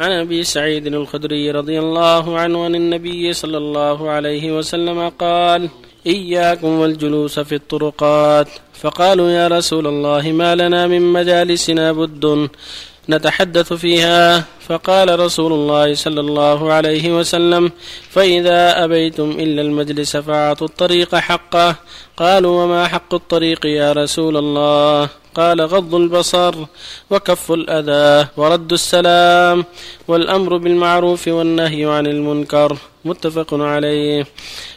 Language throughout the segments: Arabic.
عن أبي سعيد الخدري رضي الله عنه عن النبي صلى الله عليه وسلم قال إياكم والجلوس في الطرقات. فقالوا يا رسول الله ما لنا من مجالسنا بد نتحدث فيها فقال رسول الله صلى الله عليه وسلم فإذا أبيتم إلا المجلس فأعطوا الطريق حقه. قالوا وما حق الطريق يا رسول الله؟ قال غض البصر وكف الأذى ورد السلام والأمر بالمعروف والنهي عن المنكر. متفق عليه.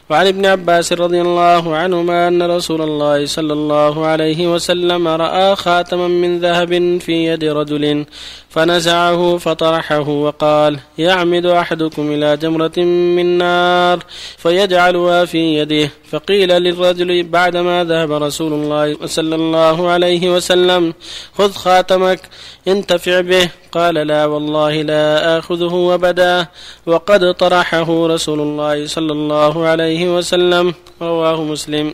وعن ابن عباس رضي الله عنهما أن رسول الله صلى الله عليه وسلم رأى خاتما من ذهب في يد رجل فنزعه فطرحه وقال يعمد أحدكم إلى جمرة من نار فيجعلها في يده. فقيل للرجل بعدما ذهب رسول الله صلى الله عليه وسلم خذ خاتمك انتفع به. قال لا والله لا آخذه أبدا. وقد طرحه رسول الله صلى الله عليه وسلم رواه مسلم.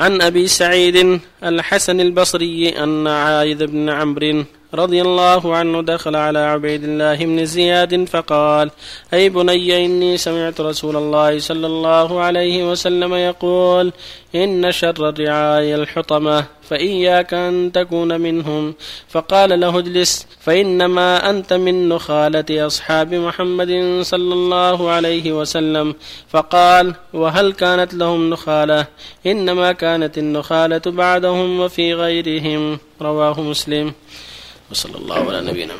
عن أبي سعيد الحسن البصري أن عايذ بن عمرو رضي الله عنه دخل على عبيد الله بن زياد فقال أي بني إني سمعت رسول الله صلى الله عليه وسلم يقول إن شر الرعاية الحطمة فإياك أن تكون منهم. فقال له اجلس فإنما أنت من نخالة أصحاب محمد صلى الله عليه وسلم. فقال وهل كانت لهم نخالة؟ إنما كانت النخالة بعدهم وفي غيرهم. رواه مسلم. وصلى الله على نبينا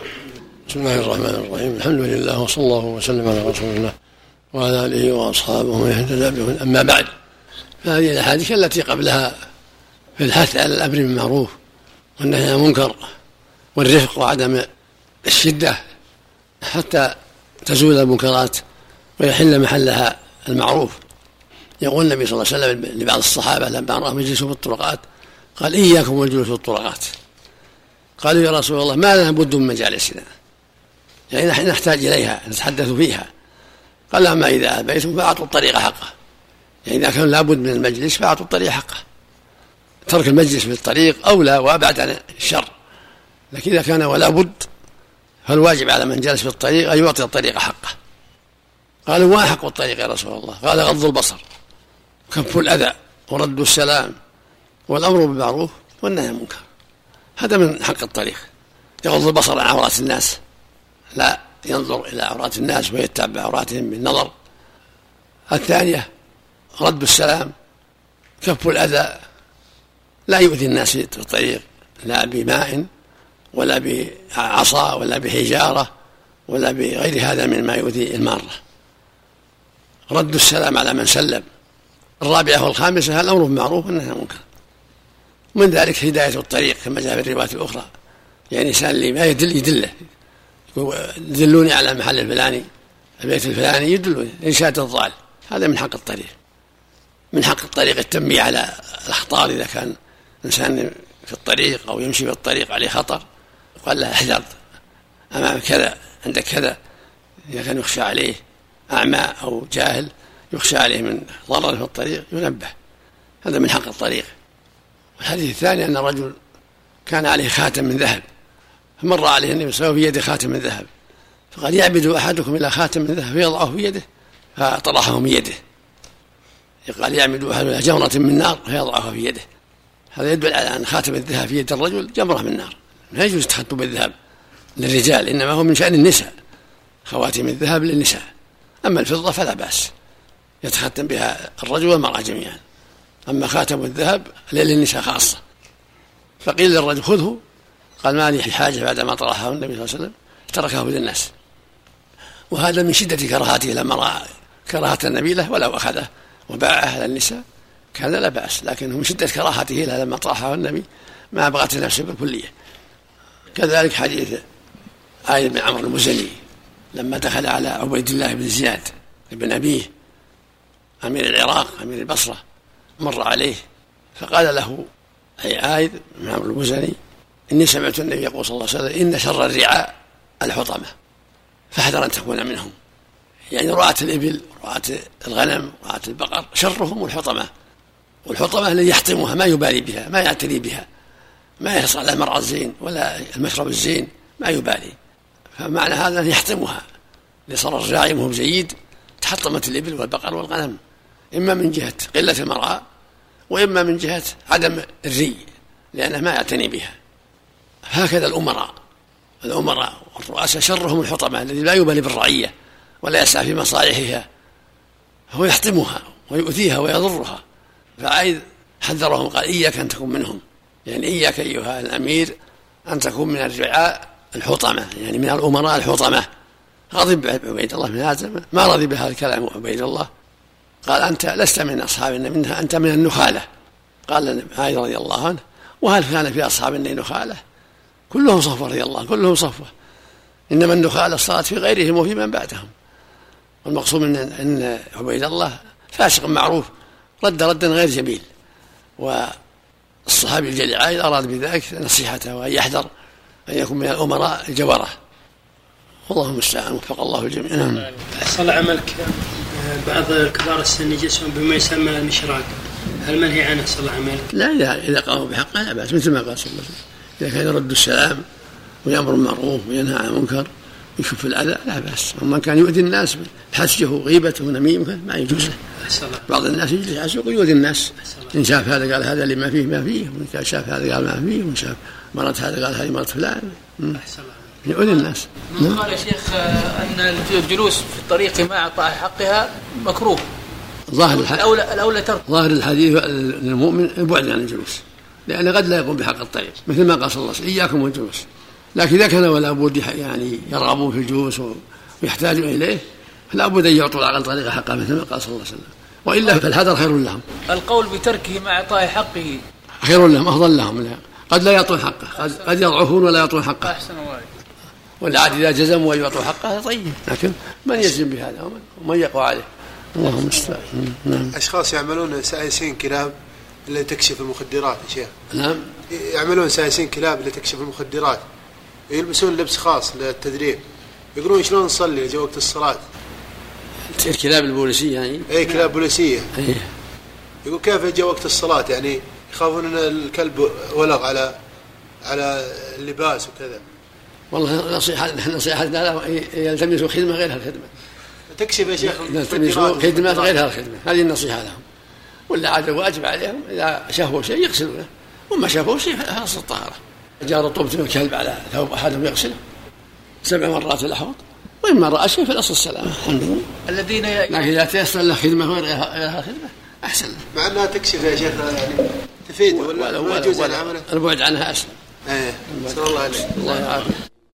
بسم الله الرحمن الرحيم. الحمد لله وصلى الله وسلم على رسول الله وعلى آله وأصحابه ومن اهتدى بهم أما بعد فهذه الأحاديث التي قبلها في الحث على الأمر بالمعروف والنهي عن المنكر والرفق وعدم الشدة حتى تزول المنكرات ويحل محلها المعروف. يقول النبي صلى الله عليه وسلم لبعض الصحابة لما راهم يجلسوا في الطرقات قال إياكم والجلوس في الطرقات. قالوا يا رسول الله ما لنا بد من مجالسنا؟ يعني نحن نحتاج إليها نتحدث فيها. قال أما إذا أبيتم فأعطوا الطريق حقه. يعني إذا كان لابد من المجلس فأعطوا الطريق حقه. ترك المجلس في الطريق أولى وأبعد عن الشر. لكن إذا كان ولا بد فالواجب على من جلس في الطريق أن يعطي الطريق حقه. قالوا ما حق الطريق يا رسول الله؟ قال غض البصر كف الأذى ورد السلام والأمر بالمعروف والنهي عن المنكر. هذا من حق الطريق. يغض البصر عن عورات الناس. لا ينظر إلى عورات الناس ويتبع عوراتهم بالنظر. الثانية رد السلام كف الأذى. لا يؤذي الناس في الطريق لا بماء ولا بعصا ولا بحجارة ولا بغير هذا مما يؤذي المارة. رد السلام على من سلم. الرابعة والخامسة الأمر بالمعروف والنهي عن المنكر؟ من ذلك هداية الطريق كما جاء في الروايات الأخرى. يعني إنسان اللي ما يدل يدله. دلوني على المحل الفلاني البيت الفلاني يدلوني. إرشاد الضال. هذا من حق الطريق. من حق الطريق التنبيه على الأخطار إذا كان إنسان في الطريق أو يمشي في الطريق عليه خطر. قال له احذر. أمام كذا عندك كذا. إذا كان يخشى عليه أعمى أو جاهل يخشى عليه من ضرر في الطريق ينبه. هذا من حق الطريق. والحديث الثاني أن الرجل كان عليه خاتم من ذهب فمر عليه النبي صلى الله عليه وسلم في يده خاتم من ذهب فقال يعبد أحدكم إلى خاتم من ذهب فيضعه في يده فطرحه من يده. قال يعمد أحد إلى جمرة من نار فيضعها في يده هذا يدل على أن خاتم الذهب في يد الرجل جمرة من نار. لا يجوز التختم بالذهب للرجال إنما هو من شأن النساء خواتم الذهب للنساء. أما الفضة فلا بأس يتختم بها الرجل والمرأة جميعا. أما خاتم الذهب للنساء خاصة. فقيل للرجل خذه. قال ما لي حاجة بعد ما طرحه النبي صلى الله عليه وسلم تركه للناس وهذا من شدة كراهته لما رأى كراهة النبي له ولو أخذه وباعه على النساء كان لا بأس. لكنه من شدة كراهته له لما طرحه النبي ما بغت نفسه بالكلية. كذلك حديث آية بن عمرو المزني لما دخل على عبيد الله بن زياد بن أبيه أمير العراق أمير البصرة. مر عليه. فقال له أي عايد بن عمرو المزني إني سمعت النبي يقول صلى الله عليه وسلم إن شر الرعاء الحطمة فاحذر أن تكون منهم. يعني رعاة الإبل رعاة الغنم رعاة البقر شرهم الحطمة. والحطمة الذي يحطمها ما يبالي بها ما يعتني بها ما يحصل على المرعى الزين ولا المشرب الزين ما يبالي. فمعنى هذا أن يحطمها. إذا صار الرعي مو جيد تحطمت الإبل والبقر والغنم. إما من جهة قلة المرعى وإما من جهة عدم الري لأنه ما يعتني بها. هكذا الأمراء الأمراء والرؤساء شرهم الحطمة الذي لا يبالي بالرعية ولا يسعى في مصالحها هو يحطمها ويؤذيها ويضرها. فعيد حذرهم قال إياك أن تكون منهم. يعني إياك أيها الأمير أن تكون من الرعاء الحطمة يعني من الأمراء الحطمة. غضب عبيد الله بن هازم ما رضي بهذا الكلام عبيد الله. قال أنت لست من أصحاب النبي أنت من النخالة. قال معاذ رضي الله عنه وهل كان في أصحاب النبي نخالة؟ كلهم صفوة رضي الله كلهم صفوة إنما النخالة صارت في غيرهم وفي من بعدهم. والمقصود من أن عبيد الله فاسق معروف رد ردا غير جميل والصحابي الجليل عائد أراد بذلك نصيحته وأن يحذر أن يكون من الأمراء الجبرة. والله المستعان وفق الله الجميع. نعم. عملك بعض كبار السن يجلسون بما يسمى المشراق هل منهي عنه؟ صلى الله عليه وسلم؟ لا اذا إذا قاموا بحقه لا بأس مثل ما قال صلى الله عليه وسلم. إذا كان يرد السلام ويأمر بالمعروف وينهى عن المنكر ويشوف الأذى لا بأس. اما كان يؤذي الناس بحسجه وغيبته ونميمه ما يجوز. له بعض الناس يجلس على السوق ويؤذي الناس. إن شاف هذا قال هذا لما فيه ما فيه وإن شاف هذا قال ما فيه وإن شاف مرض هذا قال هذه مرض فلان. يؤذي الناس. من قال يا شيخ أن الجلوس في الطريق مع اعطاء حقها مكروه. ظاهر الحديث الاولى الأولى ترك. ظاهر الحديث للمؤمن البعد عن الجلوس. لأنه قد لا يقوم بحق الطريق مثل ما قال صلى الله عليه وسلم إياكم والجلوس. لكن إذا كان ولا بد يعني يرغبون في الجلوس ويحتاجون إليه فلا بد أن يعطوا العقل طريق حقه مثل ما قال صلى الله عليه وسلم. وإلا فالحذر خير لهم. القول بتركه مع إعطاء حقه. خير لهم أفضل لهم. لا. قد لا يعطون حقه قد, قد يضعفون ولا يعطون حقه. أحسن الله والعاد إذا جزموا أن يعطوا حقه طيب. لكن من يجزم بهذا؟ ومن يقوى عليه؟ اللهم المستعان. نعم. أشخاص يعملون سائسين كلاب اللي تكشف المخدرات يا شيخ. نعم. يعملون سائسين كلاب اللي تكشف المخدرات. يلبسون لبس خاص للتدريب. يقولون شلون نصلي جاء وقت الصلاة؟ الكلاب البوليسية يعني؟ اي كلاب بوليسية. أي. يقول كيف جاء وقت الصلاة؟ يعني يخافون إن الكلب ولغ على على اللباس وكذا. والله نصيحة نصيحتنا له يلتمسوا خدمة غير الخدمة تكشف يا شيخ يلتمسوا خدمة غير الخدمة هذه النصيحة لهم. ولا عاد واجب عليهم. إذا شافوا شيء يغسلونه. وما شافوا شيء فأصل الطهارة. جار طوبة الكلب على ثوب أحدهم يغسله. سبع مرات الأحوط. وإما رأى شيء فالأصل السلامة. الحمد لله الذين لكن إذا تيسر له خدمة غير غيرها خدمة أحسن له. مع أنها تكشف يا شيخ يعني تفيد ولا, ولا, ولا, ولا, ولا البعد عنها أسلم إيه صلى الله عليه الله يعافيك.